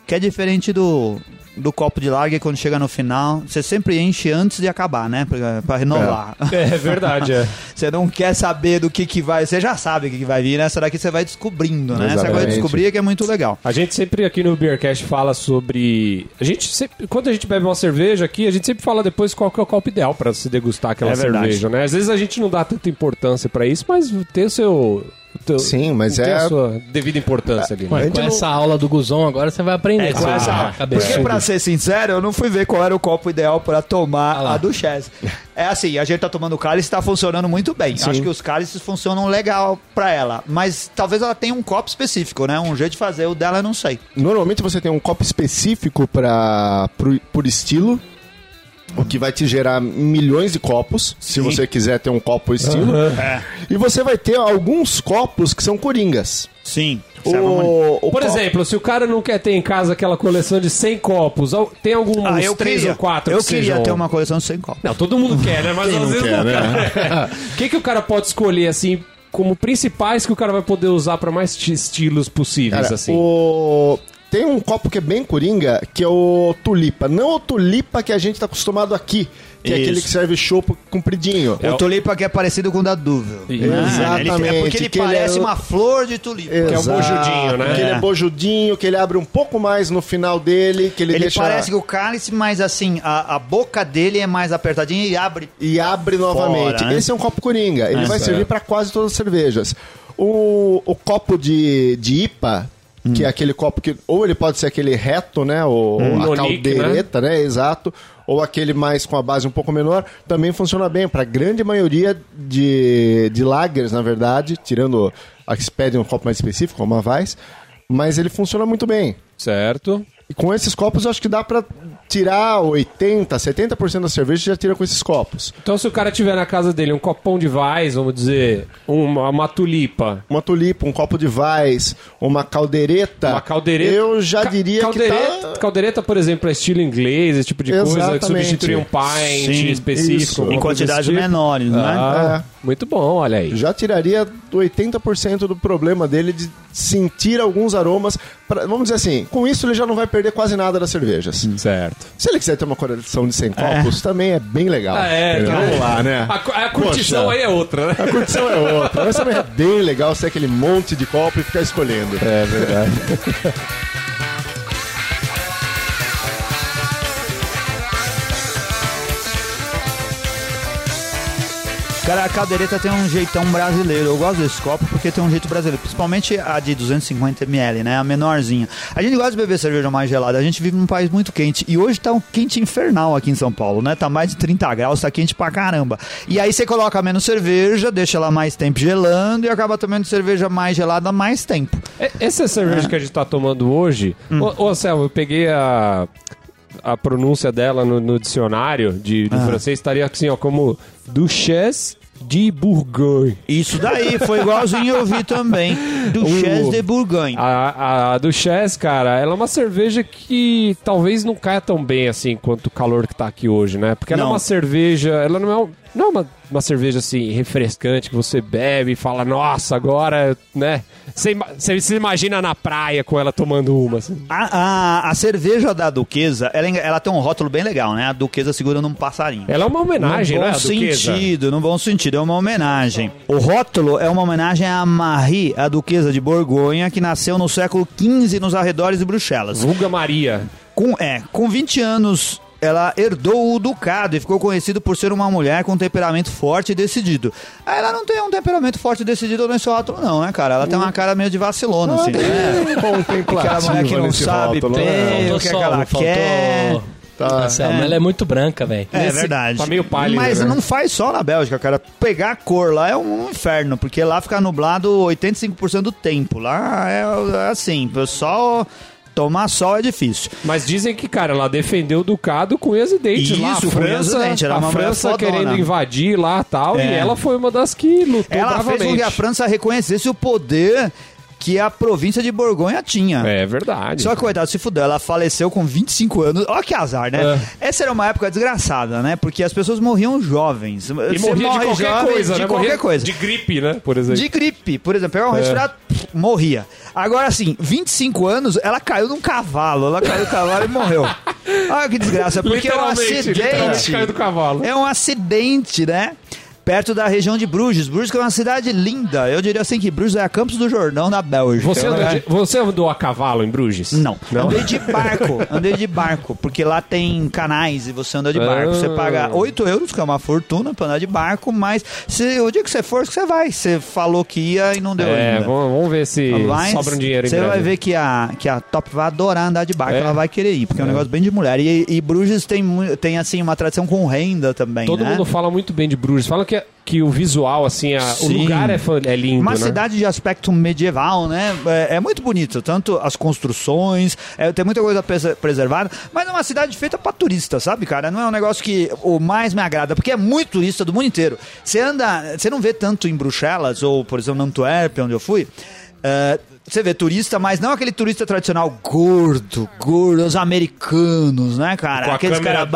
Que é diferente do do copo de lager quando chega no final, você sempre enche antes de acabar, né? Pra, pra renovar. É verdade, é. Você não quer saber do que que vai, você já sabe o que que vai vir, né? Essa daqui você vai descobrindo, né? Essa coisa de Exatamente. descobrir é que é muito legal. A gente sempre aqui no Beercast fala sobre. A gente sempre. Quando a gente bebe uma cerveja aqui, a gente sempre fala depois qual que é o copo ideal pra se degustar aquela É cerveja, né? Às vezes a gente não dá tanta importância pra isso, mas tem o seu. Teu- Sim, mas é- a sua devida importância ali. Ué, Né? com essa aula do Guzon agora você vai aprender. É, com Ah, essa- cabeça. Porque, pra ser sincero, eu não fui ver qual era o copo ideal pra tomar Ah a do Chess. É assim, a gente tá tomando cálice e tá funcionando muito bem. Acho que os cálices funcionam legal pra ela. Mas talvez ela tenha um copo específico, né? Um jeito de fazer. O dela eu não sei. Normalmente você tem um copo específico para por estilo, o que vai te gerar milhões de copos, se você quiser ter um copo estilo. E você vai ter alguns copos que são coringas. Sim. O, o Por co- exemplo, se o cara não quer ter em casa aquela coleção de 100 copos, tem alguns Ah, eu três queria, ou quatro eu que queria sejam- ter uma coleção de 100 copos. Não, todo mundo quer, né? Mas Quem às não vezes quer, não né? O que, que o cara pode escolher, assim, como principais que o cara vai poder usar pra mais ti- estilos possíveis, Cara, assim? o- Tem um copo que é bem coringa, que é o tulipa. Não o tulipa que a gente tá acostumado aqui, que é Isso. aquele que serve chopp compridinho. O tulipa que é parecido com o da Duvel. Ele- Exatamente, é porque ele que ele parece é o- uma flor de tulipa. é o Exato, bojudinho, né? Que ele É. é bojudinho, que ele abre um pouco mais no final dele, que ele, Ele deixa... parece que o cálice, mas assim, a, a boca dele é mais apertadinha e abre. e abre novamente. Fora, né? Esse é um copo coringa. Ele É. vai servir para quase todas as cervejas. O, o copo de, de IPA, que é aquele copo que ou ele pode ser aquele reto, né, ou a Nonic, caldeireta, né? exato, ou aquele mais com a base um pouco menor, também funciona bem para grande maioria de, de lagers, na verdade, tirando a que se pede um copo mais específico, como a Weiss, mas ele funciona muito bem. Certo. E com esses copos eu acho que dá pra tirar 80, 70% da cerveja já tira com esses copos. Então, se o cara tiver na casa dele um copão de Vais, vamos dizer, uma, uma tulipa, Uma tulipa, um copo de Weiss, uma caldeireta. uma caldeireta. Eu já Ca- diria caldeireta, que tá... Caldeireta, por exemplo, é estilo inglês, esse tipo de coisa, que Exatamente. substituiria um pint Sim, específico. Em quantidades tipo. menores, né? Ah, muito bom, olha aí. Já tiraria 80% do problema dele de sentir alguns aromas. pra- vamos dizer assim, com isso ele já não vai perder quase nada das cervejas. Certo. Se ele quiser ter uma coleção de 100 copos, também é bem legal. Ah, é, tá. Vamos lá, né? A, a curtição Poxa. aí é outra, né? A curtição é outra. Mas também é bem legal ser aquele monte de copo e ficar escolhendo. É verdade. Cara, a caldeireta tem um jeitão brasileiro. Eu gosto desse copo porque tem um jeito brasileiro. Principalmente a de 250ml, né? A menorzinha. A gente gosta de beber cerveja mais gelada. A gente vive num país muito quente. E hoje tá um quente infernal aqui em São Paulo, né? Tá mais de 30 graus, tá quente pra caramba. E aí você coloca menos cerveja, deixa ela mais tempo gelando e acaba tomando cerveja mais gelada mais tempo. É, Essa cerveja que a gente tá tomando hoje, ô, ô Selma, eu peguei a, a pronúncia dela no, no dicionário de, do francês, estaria assim, ó, como Duchesse de Bourgogne. Isso daí, foi igualzinho eu vi também. Duchesse O- de Bourgogne. A, a Duchesse, cara, ela é uma cerveja que talvez não caia tão bem assim quanto o calor que tá aqui hoje, né? Porque ela Não. é uma cerveja, ela não é, um- não é uma, uma cerveja assim refrescante que você bebe e fala, nossa, agora, né? Você se imagina na praia com ela tomando uma. Assim. A, a, a cerveja da Duquesa, ela, ela tem um rótulo bem legal, né? A Duquesa segurando um passarinho. Ela é uma homenagem, no né? bom a Duquesa? sentido, no bom sentido, é uma homenagem. O rótulo é uma homenagem a Marie, a duquesa de Borgonha, que nasceu no século XV nos arredores de Bruxelas. Vulga Maria. Com, é, com 20 anos, ela herdou o ducado e ficou conhecido por ser uma mulher com um temperamento forte e decidido. Ah, Ela não tem um temperamento forte e decidido nesse rótulo, não, né, cara? Ela tem uma cara meio de vacilona, assim, né? Aquela mulher que não sabe rótulo, bem né? o que, é que ela quer. Tá. Anselmo, ela é muito branca, velho. É Nesse- verdade. tá meio pálido, Mas né? não faz só na Bélgica, cara. Pegar a cor lá é um inferno, porque lá fica nublado 85% do tempo. Lá é assim, o sol. Tomar sol é difícil. Mas dizem que, cara, ela defendeu o Ducado com unhas e dentes lá. A Isso, com unhas e França, dentes, era a França querendo invadir lá e tal. É. E ela foi uma das que lutou Ela bravamente. fez com que a França reconhecesse o poder que a província de Borgonha tinha. É verdade. Só que, coitado, se fudeu. Ela faleceu com 25 anos. Olha que azar, né? Essa era uma época desgraçada, né? Porque as pessoas morriam jovens. E morria de qualquer coisa, de né? qualquer Morria coisa. De gripe, né? Por exemplo. De gripe, por exemplo, pegava um resfriado, pff, morria. Agora, assim, 25 anos, ela caiu num cavalo. Ela caiu do cavalo e morreu. Olha que desgraça, porque é um acidente. caiu do cavalo. É um acidente, né? Perto da região de Bruges. Bruges que é uma cidade linda. Eu diria assim que Bruges é a Campos do Jordão da Bélgica. Você, É andou de- você andou a cavalo em Bruges? Não. Não? Andei de barco. Andei de barco. Porque lá tem canais e você anda de barco. Você Ah. paga 8 euros, que é uma fortuna pra andar de barco, mas se, o dia que você for, você vai. Você falou que ia e não deu É, ainda. vamos, vamos ver se Mas sobra um dinheiro Você vai ver que a, que a Top vai adorar andar de barco, É. ela vai querer ir, porque é um negócio bem de mulher. E, e Bruges tem, tem assim, uma tradição com renda também, Todo né? mundo fala muito bem de Bruges. Fala que, que o visual, assim, a- o lugar é, é lindo, Uma né? cidade de aspecto medieval, né? É, é muito bonito, tanto as construções, é, tem muita coisa pres- preservada, mas é uma cidade feita pra turista, sabe, cara? Não é um negócio que o mais me agrada, porque é muito turista do mundo inteiro. Você anda, você não vê tanto em Bruxelas ou, por exemplo, na Antuérpia, onde eu fui. é, você vê turista, mas não aquele turista tradicional gordo, gordo, os americanos, né, cara? Com Aqueles caras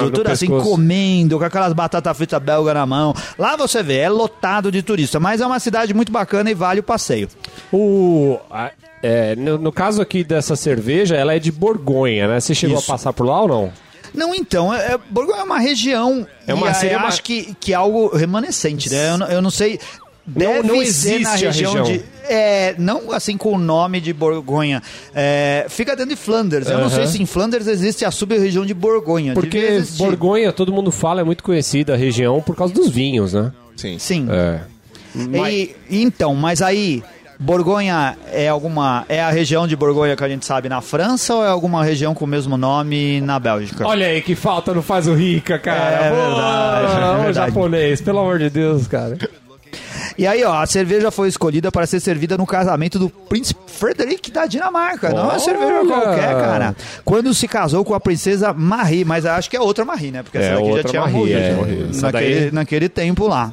no tudo assim, pescoço. comendo, com aquelas batatas fritas belga na mão. Lá você vê, é lotado de turista, mas é uma cidade muito bacana e vale o passeio. O, a- é, no, no caso aqui dessa cerveja, ela é de Borgonha, né? Você chegou Isso. a passar por lá ou não? Não, então, é, é- Borgonha é uma região. É uma- e seria eu uma- acho que, que é algo remanescente, né? Eu, eu não sei. Não- Deve não na existe a região, região. de. É, não assim com o nome de Borgonha. É, fica dentro de Flanders. Eu não sei se em Flanders existe a sub-região de Borgonha. Porque. Borgonha, todo mundo fala, é muito conhecida a região por causa dos vinhos, né? Sim. Sim. É. E, então, mas aí, Borgonha é alguma. É a região de Borgonha que a gente sabe na França ou é alguma região com o mesmo nome na Bélgica? Olha aí que falta não faz o rica, cara. É verdade, é verdade. japonês, pelo amor de Deus, cara. E aí, ó, a cerveja foi escolhida para ser servida no casamento do príncipe Frederic da Dinamarca. Não é uma cerveja qualquer, cara. Quando se casou com a princesa Marie, mas acho que é outra Marie, né? Porque É, essa daqui já outra tinha Marie, morrido. é. Naquele, daí- naquele tempo lá.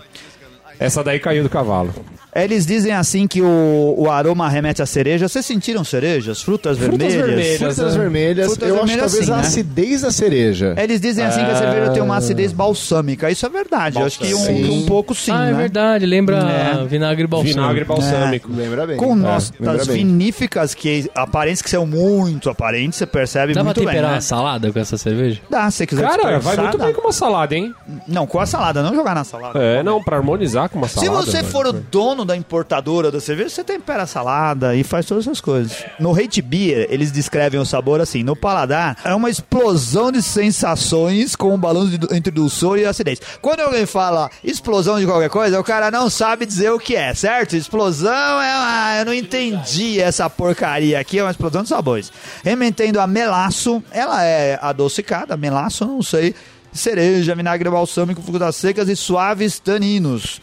Essa daí caiu do cavalo. Eles dizem assim que o, o aroma remete a cereja. Vocês sentiram cerejas? Frutas, vermelhas? vermelhas. Frutas né? vermelhas, Frutas eu acho vermelhas, talvez sim, a né? acidez da cereja. Eles dizem assim que a cerveja tem uma acidez balsâmica. Isso é verdade. Eu acho que um, um pouco sim, ah, é né? verdade. Lembra É. vinagre balsâmico. Vinagre balsâmico. Lembra bem. Com É, notas bem. viníficas que aparentes que são muito aparentes, você percebe Dá pra muito bem, temperar né? uma salada com essa cerveja? Dá, se você quiser Cara, dispersar, vai muito dá. bem com uma salada, hein? Não, com a salada, não jogar na salada. É, não, pra harmonizar com uma Se salada. você velho. for o dono da importadora da cerveja, você tempera a salada e faz todas essas coisas. No Hate Beer, eles descrevem o sabor assim: no paladar, é uma explosão de sensações com um balanço de- entre dulçor e acidez. Quando alguém fala explosão de qualquer coisa, o cara não sabe dizer o que é, certo? Explosão é uma. Eu não entendi essa porcaria aqui, é uma explosão de sabores. Remetendo a melaço, ela é adocicada, melaço, não sei. Cereja, vinagre balsâmico, frutas secas e suaves taninos.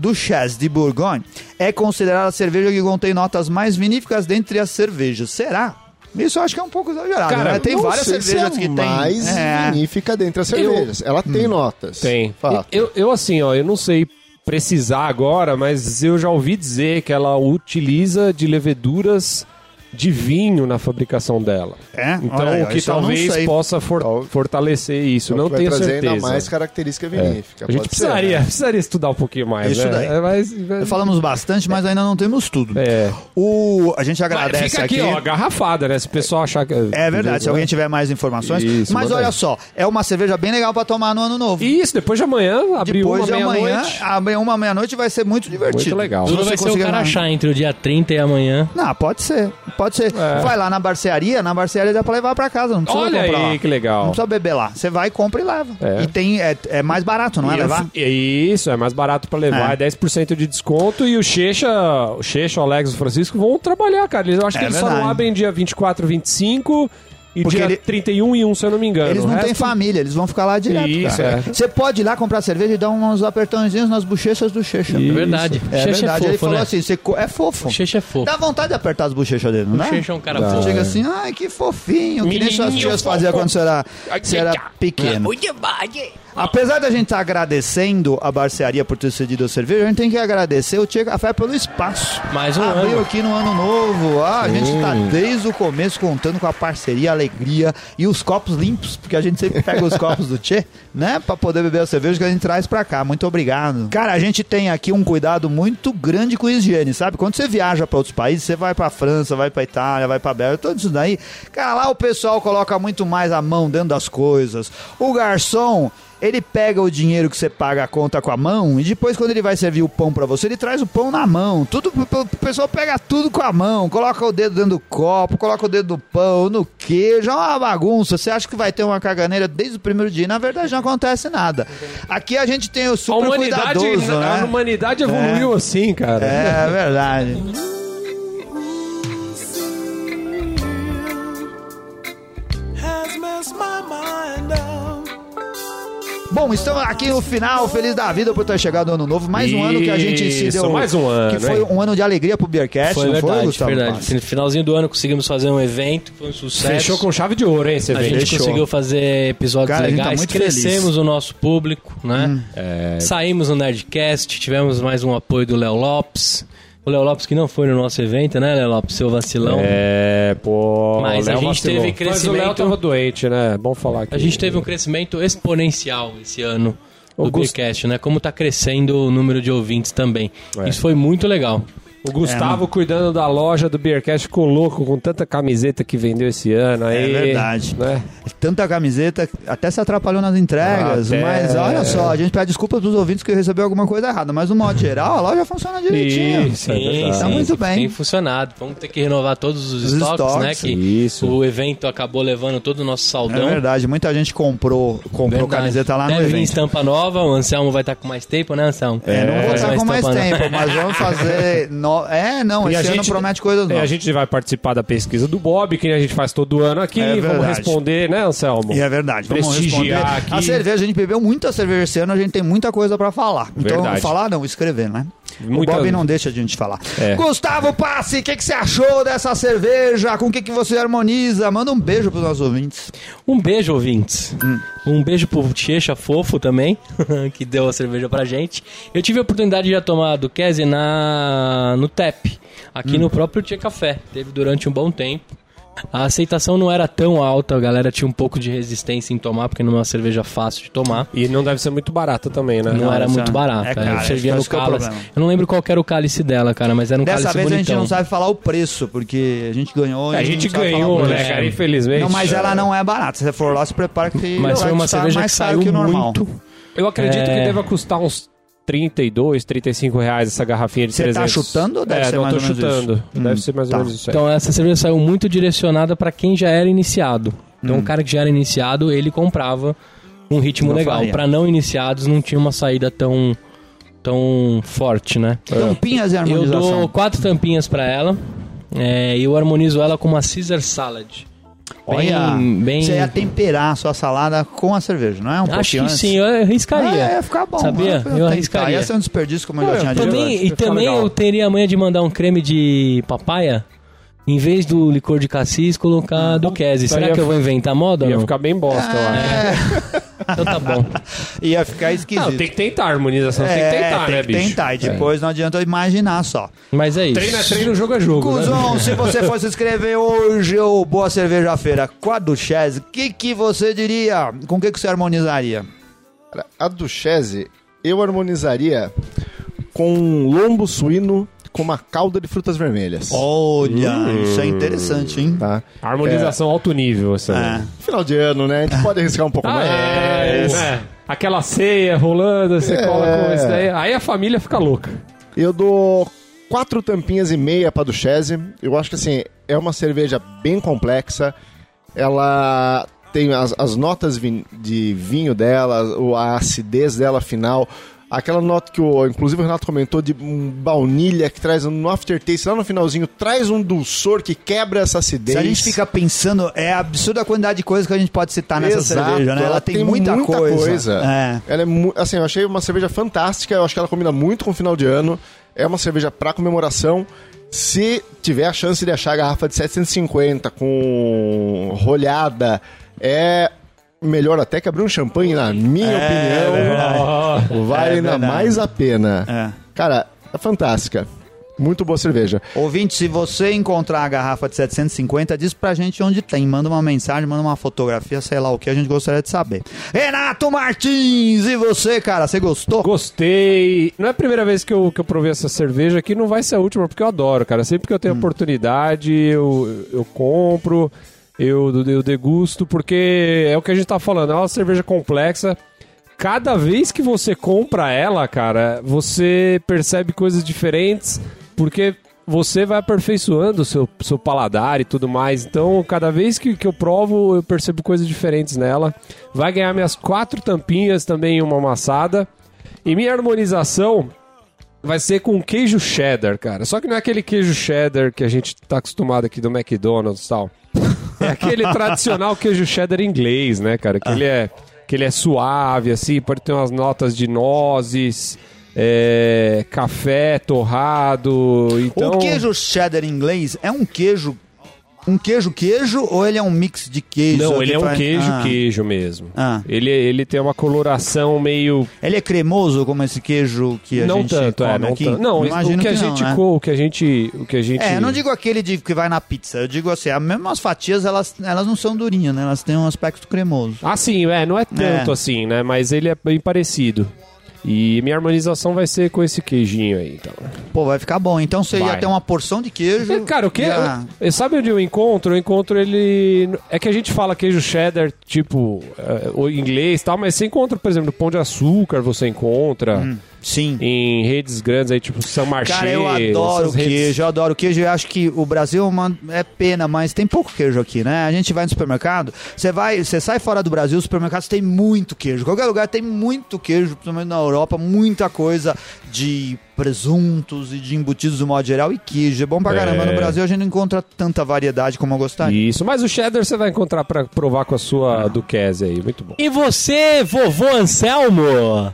Duchesse de Bourgogne é considerada a cerveja que contém notas mais viníficas dentre as cervejas. Será? Isso eu acho que é um pouco exagerado, Cara, né? Tem várias cervejas é que tem. mais É. vinífica dentre as cervejas. Ela tem notas. Tem. Fato. Eu, eu, assim, ó, eu não sei precisar agora, mas eu já ouvi dizer que ela utiliza de leveduras de vinho na fabricação dela. É? Então, aí, o que talvez possa for- Então, fortalecer isso. É o não tenho trazer certeza. ainda mais característica vinífica. A gente precisaria, ser, né? precisaria estudar um pouquinho mais, Isso né? daí. É, mas- Falamos bastante, mas ainda não temos tudo. É. O, a gente Mas agradece fica aqui, ó, garrafada, né? Se o pessoal achar que... É verdade, se alguém tiver mais informações. Isso, mas olha aí. só, é uma cerveja bem legal pra tomar no ano novo. Isso, depois de amanhã, abrir Depois uma de amanhã, meia-noite. amanhã, uma meia-noite vai ser muito divertido. Muito legal. Tudo você vai ser o conseguir- Carachá entre o dia 30 e amanhã. Não, pode ser. Pode ser. É. Vai lá na barcearia, na barcearia dá pra levar pra casa, não precisa Olha comprar aí, lá. que legal. Não precisa beber lá. Você vai, compra e leva. É. E tem, é, é mais barato, não é E eu levar? Isso, é mais barato pra levar, é. É. 10% de desconto e o Checha, o Checha, o Alex e o Francisco vão trabalhar, cara. Eu acho É que eles só verdade. não abrem dia 24, 25 e Porque dia ele- 31 e 1, se eu não me engano. Eles não têm resto- família, eles vão ficar lá direto. Isso, cara. é. Você pode ir lá comprar cerveja e dar uns apertãozinhos nas bochechas do Checha. É verdade. É Checha verdade. é Ele fofo, falou né? assim: você co- é fofo. Checha é fofo. Dá vontade de apertar as bochechas dele, não dá? Checha é um cara Dá. fofo. Chega assim, ai, que fofinho, que nem suas Menininho tias faziam quando você era, você era pequeno. Apesar da gente estar agradecendo a barcearia por ter cedido a cerveja, a gente tem que agradecer o Tia Café pelo espaço. Mais um Abriu ano. aqui no ano novo. Ah, a gente tá desde o começo contando com a parceria, a alegria e os copos limpos, porque a gente sempre pega os copos do Tchê, né? Pra poder beber a cerveja que a gente traz pra cá. Muito obrigado. Cara, a gente tem aqui um cuidado muito grande com higiene, sabe? Quando você viaja pra outros países, você vai pra França, vai pra Itália, vai pra Bélgica, tudo isso daí. Cara, lá o pessoal coloca muito mais a mão dentro das coisas. O garçom. Ele pega o dinheiro que você paga a conta com a mão e depois, quando ele vai servir o pão pra você, ele traz o pão na mão. Tudo, o pessoal pega tudo com a mão, coloca o dedo dentro do copo, coloca o dedo no pão, no queijo, é uma bagunça. Você acha que vai ter uma caganeira desde o primeiro dia? Na verdade, não acontece nada. Aqui a gente tem o A super humanidade, cuidadoso, a né? humanidade evoluiu assim, cara. É verdade. Bom, estamos aqui no final, feliz da vida por ter chegado o ano novo. Mais um ano que a gente se Isso, deu. mais um ano, Que foi hein? um ano de alegria pro Beercast, Foi não foi, verdade, Gustavo? verdade. No finalzinho do ano conseguimos fazer um evento, foi um sucesso. Fechou com chave de ouro, hein, você A vê. gente Fechou. conseguiu fazer episódios Cara, a gente tá legais, muito crescemos feliz. Hum. o nosso público, né? Saímos no Nerdcast, tivemos mais um apoio do Léo Lopes. O Léo Lopes que não foi no nosso evento, né, Léo Lopes? Seu vacilão. É, pô. Mas a gente vacilou. teve Mas o Léo crescimento- tava doente, né? Bom falar aqui. A gente teve um crescimento exponencial esse ano do Gust- Beercast, né? Como tá crescendo o número de ouvintes também. É. Isso foi muito legal. O Gustavo cuidando da loja do Beercast ficou louco com tanta camiseta que vendeu esse ano. Aí, É verdade. Né? Tanta camiseta, até se atrapalhou nas entregas. Até. Mas olha só, a gente pede desculpas pros ouvintes que recebeu alguma coisa errada. Mas no modo geral, a loja funciona direitinho. Isso, é verdade. Tá muito bem. Tem funcionado. Vamos ter que renovar todos os, Os estoques, estoques, né? Que isso. o evento acabou levando todo o nosso É saldão. verdade, muita gente comprou, comprou Verdade. camiseta lá no Deve vir evento. estampa nova, o Anselmo vai estar com mais tempo, né, Anselmo? É, não vou estar com mais tempo, mas vamos fazer. No... É, não, E esse ano promete coisas é, a novas. gente vai participar da pesquisa do Bob, que a gente faz todo ano aqui. É vamos responder, né, Anselmo? E é verdade, vamos Prestigiar responder. aqui. A cerveja, a gente bebeu muita cerveja esse ano, a gente tem muita coisa pra falar. Então, Verdade. falar não, escrever, né? Muita- O Bob não deixa de a gente falar. É. Gustavo Passi, o que, que você achou dessa cerveja? Com o que, que você harmoniza? Manda um beijo pros nossos ouvintes. Um beijo, ouvintes. Hum. Um beijo pro Tchecha Fofo também, que deu a cerveja pra gente. Eu tive a oportunidade de já tomar do Kese na no TEP, aqui Hum. no próprio Tchê Café. Teve durante um bom tempo. A aceitação não era tão alta, a galera tinha um pouco de resistência em tomar, porque não é uma cerveja fácil de tomar. E não deve ser muito barata também, né? Não, Não, era muito barata. é cara, eu servia no é cálice. problema. Eu não lembro qual era o cálice dela, cara, mas era um Dessa cálice vez a bonitão. gente não sabe falar o preço, porque a gente ganhou. e A gente sabe ganhou, né, preço. cara? Infelizmente. Não, mas ela não é barata. Se você for lá, se prepara que Mas foi uma cerveja que saiu que o normal. muito. Eu acredito É. que deva custar uns 32, 35 reais essa garrafinha de Você tá 300. chutando ou deve é, ser não mais tô ou menos chutando. isso? Deve Hum, ser mais tá. ou menos isso aí. Então essa cerveja saiu muito direcionada pra quem já era iniciado. Então Hum. o cara que já era iniciado, ele comprava um ritmo Não legal. Pra não iniciados não tinha uma saída tão tão forte, né? Tampinhas e Eu harmonização. dou quatro tampinhas pra ela. é, e eu harmonizo ela com uma Caesar salad. Bem, Olha, bem... você ia temperar a sua salada com a cerveja, não é? Um Acho pouquinho que antes? sim, eu arriscaria. É, ia ficar bom. Sabia? Eu tentar. arriscaria. Ia ser um desperdício, como eu já tinha eu dito. Também, e também legal. eu teria a manha de mandar um creme de papaya. Em vez do licor de cassis, colocar do Kese. Será que eu vou inventar moda Ia não? ficar bem bosta, eu acho. Então tá bom. Ia ficar esquisito. Não, tem que tentar, a harmonização tem que É, tentar, tem né, que bicho? tentar. E depois não adianta imaginar só. Mas é isso. Treino é treino, jogo é jogo. né? Cusão, se você fosse escrever hoje o Boa Cerveja Feira com a Duchesse, o que, que você diria? Com o que, que você harmonizaria? A Duchesse, eu harmonizaria com um lombo suíno com uma calda de frutas vermelhas. Olha, isso é interessante, hein? Tá? Harmonização alto nível, essa. É. Final de ano, né? A gente pode arriscar um pouco Ah, mais. é, é. Aquela ceia rolando, você É. cola com isso daí. Aí a família fica louca. Eu dou quatro tampinhas e meia pra Duchesse. Eu acho que assim, é uma cerveja bem complexa. Ela tem as, as notas de vinho dela, o- a acidez dela final. Aquela nota que o, inclusive o Renato comentou de um baunilha que traz um aftertaste lá no finalzinho, traz um dulçor que quebra essa acidez. Se a gente fica pensando, é absurda a quantidade de coisas que a gente pode citar nessa Exato, cerveja, né? Ela, tem, muita, coisa. É. Ela é assim, eu achei uma cerveja fantástica, eu acho que ela combina muito com o final de ano. É uma cerveja pra comemoração. Se tiver a chance de achar a garrafa de 750 com rolhada, é melhor até que abrir um champanhe, na minha opinião. vale É ainda mais a pena. É. Cara, é fantástica. Muito boa cerveja. Ouvinte, se você encontrar a garrafa de 750, diz pra gente onde tem. Manda uma mensagem, manda uma fotografia, sei lá o que a gente gostaria de saber. Renato Martins, e você, cara? Você gostou? Gostei. Não é a primeira vez que eu, que eu provei essa cerveja aqui, não vai ser a última, porque eu adoro, cara. Sempre que eu tenho oportunidade, eu, eu compro, eu, eu degusto, porque é o que a gente tá falando, é uma cerveja complexa. Cada vez que você compra ela, cara, você percebe coisas diferentes, porque você vai aperfeiçoando o seu, seu paladar e tudo mais. Então, cada vez que, que eu provo, eu percebo coisas diferentes nela. Vai ganhar minhas quatro tampinhas também em uma amassada. E minha harmonização vai ser com queijo cheddar, cara. Só que não é aquele queijo cheddar que a gente tá acostumado aqui do McDonald's e tal. É aquele tradicional queijo cheddar inglês, né, cara? Que ele é que ele é suave, assim, pode ter umas notas de nozes, é, café torrado. Então, O queijo cheddar inglês é um queijo. Um queijo queijo ou ele é um mix de queijo? Não, que ele é um faz- queijo Ah. queijo mesmo. Ah. Ele, ele tem uma coloração meio Ele é cremoso como esse queijo que a não gente tanto, come é, não aqui? tanto. Não, imagino o que, a não, gente né? co- o que a gente o que a gente É, eu não digo aquele de, que vai na pizza. Eu digo assim, a- mesmo as fatias, elas, elas não são durinhas, né? Elas têm um aspecto cremoso. Ah, sim, é, não é tanto É. assim, né? Mas ele é bem parecido. E minha harmonização vai ser com esse queijinho aí, então. Pô, vai ficar bom. Então você ia Vai. ter uma porção de queijo. É, cara, o que? já- eu- Sabe onde eu encontro? Eu encontro ele. É que a gente fala queijo cheddar, tipo, o inglês e tal, mas você encontra, por exemplo, pão de açúcar, você encontra Sim. em redes grandes aí, tipo São Marché. Cara, eu adoro redes- queijo, eu adoro queijo. Eu acho que o Brasil é, uma- é pena, mas tem pouco queijo aqui, né? A gente vai no supermercado, você vai, você sai fora do Brasil, os supermercados tem muito queijo. Qualquer lugar tem muito queijo, principalmente na Europa, muita coisa de presuntos e de embutidos do modo geral e queijo. É bom pra É. caramba. No Brasil a gente não encontra tanta variedade como eu gostaria. Isso, mas o cheddar você vai encontrar pra provar com a sua duquesa aí, muito bom. E você, vovô Anselmo?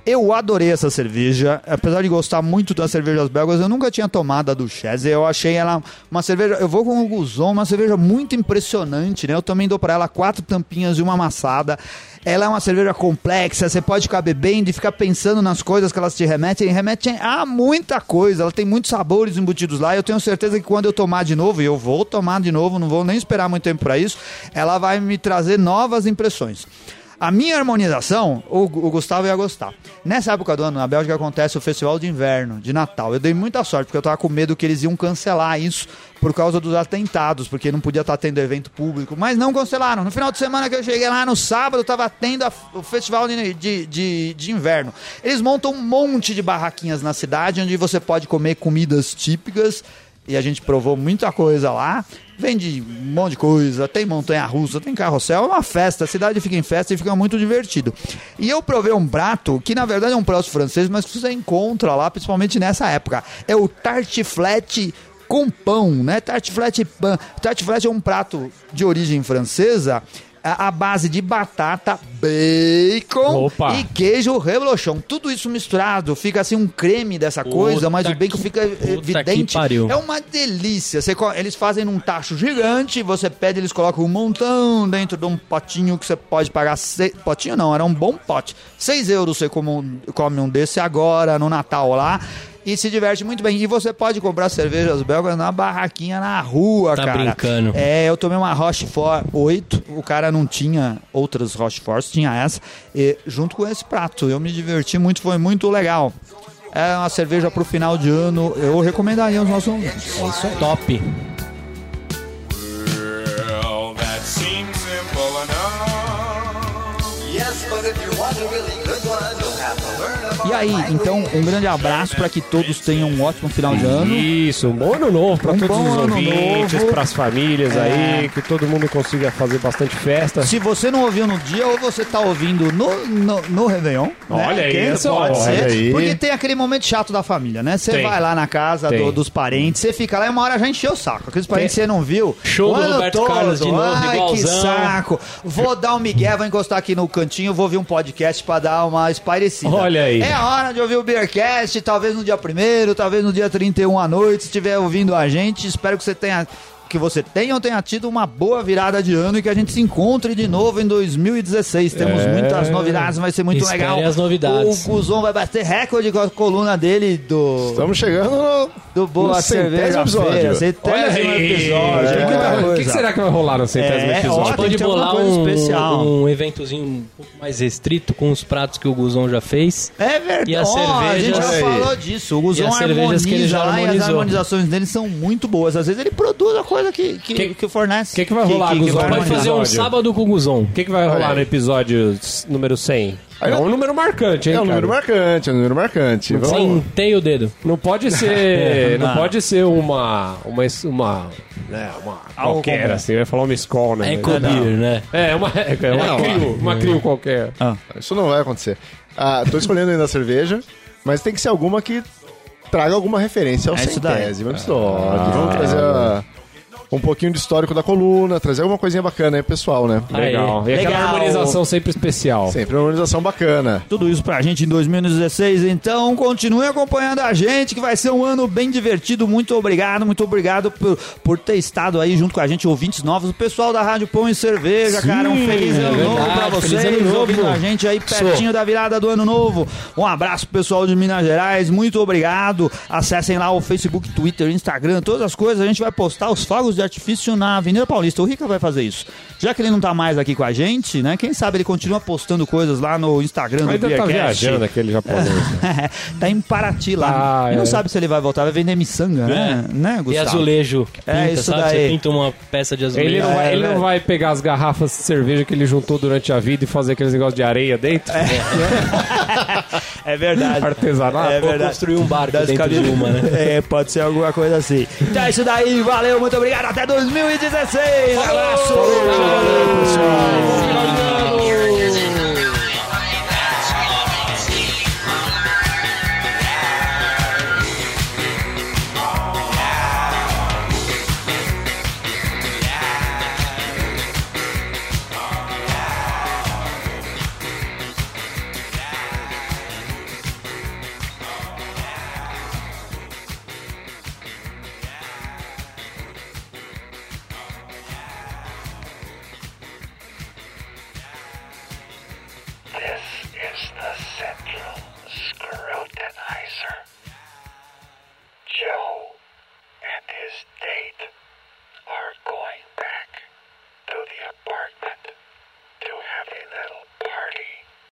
Eu adorei essa cerveja. Apesar de gostar muito das cervejas belgas, eu nunca tinha tomado a Duchesse. Eu achei ela uma cerveja. Eu vou com o Guzon, uma cerveja muito impressionante, né? Eu também dou pra ela quatro tampinhas e uma amassada. Ela é uma cerveja complexa, você pode ficar bebendo e ficar pensando nas coisas que elas te remetem. Remetem a muita coisa, ela tem muitos sabores embutidos lá. Eu tenho certeza que quando eu tomar de novo, e eu vou tomar de novo, não vou nem esperar muito tempo pra isso, ela vai me trazer novas impressões. A minha harmonização, o, o Gustavo ia gostar. Nessa época do ano, na Bélgica, acontece o Festival de Inverno, de Natal. Eu dei muita sorte, porque eu tava com medo que eles iam cancelar isso por causa dos atentados, porque não podia estar tendo evento público. Mas não cancelaram. No final de semana que eu cheguei lá, no sábado, tava tendo a- o Festival de, de, de, de Inverno. Eles montam um monte de barraquinhas na cidade, onde você pode comer comidas típicas e a gente provou muita coisa lá. Vende um monte de coisa, tem montanha russa, tem carrossel, é uma festa, a cidade fica em festa e fica muito divertido. E eu provei um prato que na verdade é um prato francês, mas que você encontra lá, principalmente nessa época. É o tartiflette com pão, né? Tartiflette pão. Tartiflette é um prato de origem francesa. A a base de batata, bacon Opa. e queijo reblochon. Tudo isso misturado, fica assim um creme dessa coisa, mas o Puta bacon que- fica eh, puta que evidente. pariu. É uma delícia. Você eles fazem num tacho gigante, você pede, eles colocam um montão dentro de um potinho que você pode pagar. Se... Potinho não, era um bom pote. 6 euros você come um, come um desse agora, no Natal lá. E se diverte muito bem. E você pode comprar cervejas belgas na barraquinha na rua, Tá cara. brincando. É, eu tomei uma Rochefort 8. O cara não tinha outras Rocheforts, tinha essa. E, junto com esse prato. Eu me diverti muito, foi muito legal. É uma cerveja pro final de ano. Eu recomendaria aos nossos ouvintes. É isso top. E aí, então, um grande abraço para que todos tenham um ótimo final de ano. Isso, um bom ano novo pra Um todos os ouvintes, novo. pras famílias É. aí, que todo mundo consiga fazer bastante festa. Se você não ouviu no dia, ou você tá ouvindo no, no, no Réveillon. né? Olha Quem essa- pode olha ser. aí. Porque tem aquele momento chato da família, né? Você vai lá na casa do- dos parentes, você fica lá e uma hora já encheu o saco. Aqueles parentes que você não viu. Show do Roberto Carlos de novo, Ai, que igualzão. saco. Vou dar um migué, vou encostar aqui no cantinho, vou ouvir um podcast pra dar uma espairecida. Olha aí. É a hora de ouvir o Beercast, talvez no dia primeiro, talvez no dia 31 à noite, se estiver ouvindo a gente. Espero que você tenha que você tenha ou tenha tido uma boa virada de ano e que a gente se encontre de novo em 2016. Temos É. muitas novidades, vai ser muito Esperem legal. as novidades. O Guzon vai bater recorde com a coluna dele do, Estamos chegando no... do Boa Cerveja episódio. Feira. Centésimo episódio. O que, que muita vai- o que que será que vai rolar no centésimo É, episódio? Pode bolar coisa um, especial. um eventozinho um pouco mais restrito com os pratos que o Guzon já fez. É verdade. E a Ó, a gente já cerveja- falou disso. O Guzon cervejas que ele harmoniza já lá e as harmonizações dele são muito boas. Às vezes ele produz a coisa que, que, Que- que fornece. que que vai rolar, Guzon? vai Pode fazer um sábado com o Guzon. O que, que vai rolar aí. no episódio número 100? Aí É não- um número marcante, hein, É um cara? número marcante, é um número marcante. Vamos tem o dedo. Não pode ser, não pode ser uma, uma, uma, né, uma qualquer, assim, eu ia falar uma escola, né? Beer, né? É, uma, é, uma, Não, crio, uma crio qualquer. Isso não vai acontecer. Ah, tô escolhendo ainda a cerveja, mas tem que ser alguma que traga alguma referência ao É centésimo episódio. Vamos trazer a- um pouquinho de histórico da coluna, trazer alguma coisinha bacana aí, pessoal, né? Legal. E aquela Legal. harmonização sempre especial. Sempre uma organização bacana. Tudo isso pra gente em 2016. Então, continue acompanhando a gente, que vai ser um ano bem divertido. Muito obrigado, muito obrigado por, por ter estado aí junto com a gente, ouvintes novos. O pessoal da Rádio Pão e Cerveja, cara. Um feliz é ano novo verdade, pra feliz vocês, ano novo. ouvindo a gente aí pertinho da virada do ano novo. Um abraço pro pessoal de Minas Gerais, muito obrigado. Acessem lá o Facebook, Twitter, Instagram, todas as coisas. A gente vai postar os fogos de artifício na Avenida Paulista. O Rica vai fazer isso. Já que ele não tá mais aqui com a gente, né? Quem sabe ele continua postando coisas lá no Instagram do Ainda tá viajando aquele japonês. né? tá em Paraty lá. Ah, e não é. sabe se ele vai voltar, vai vender miçanga, né? né, E Gustavo? azulejo. que É, Pinta, isso sabe? daí. Você pinta uma peça de azulejo. Ele, não vai, É, ele não velho. vai pegar as garrafas de cerveja que ele juntou durante a vida e fazer aqueles negócios de areia dentro? É verdade. Artesanato? É Ou verdade. construir um barco Das dentro de uma, né? É, pode ser alguma coisa assim. Então é isso daí, valeu, muito obrigado, até 2016. Abraço! Valeu, pessoal.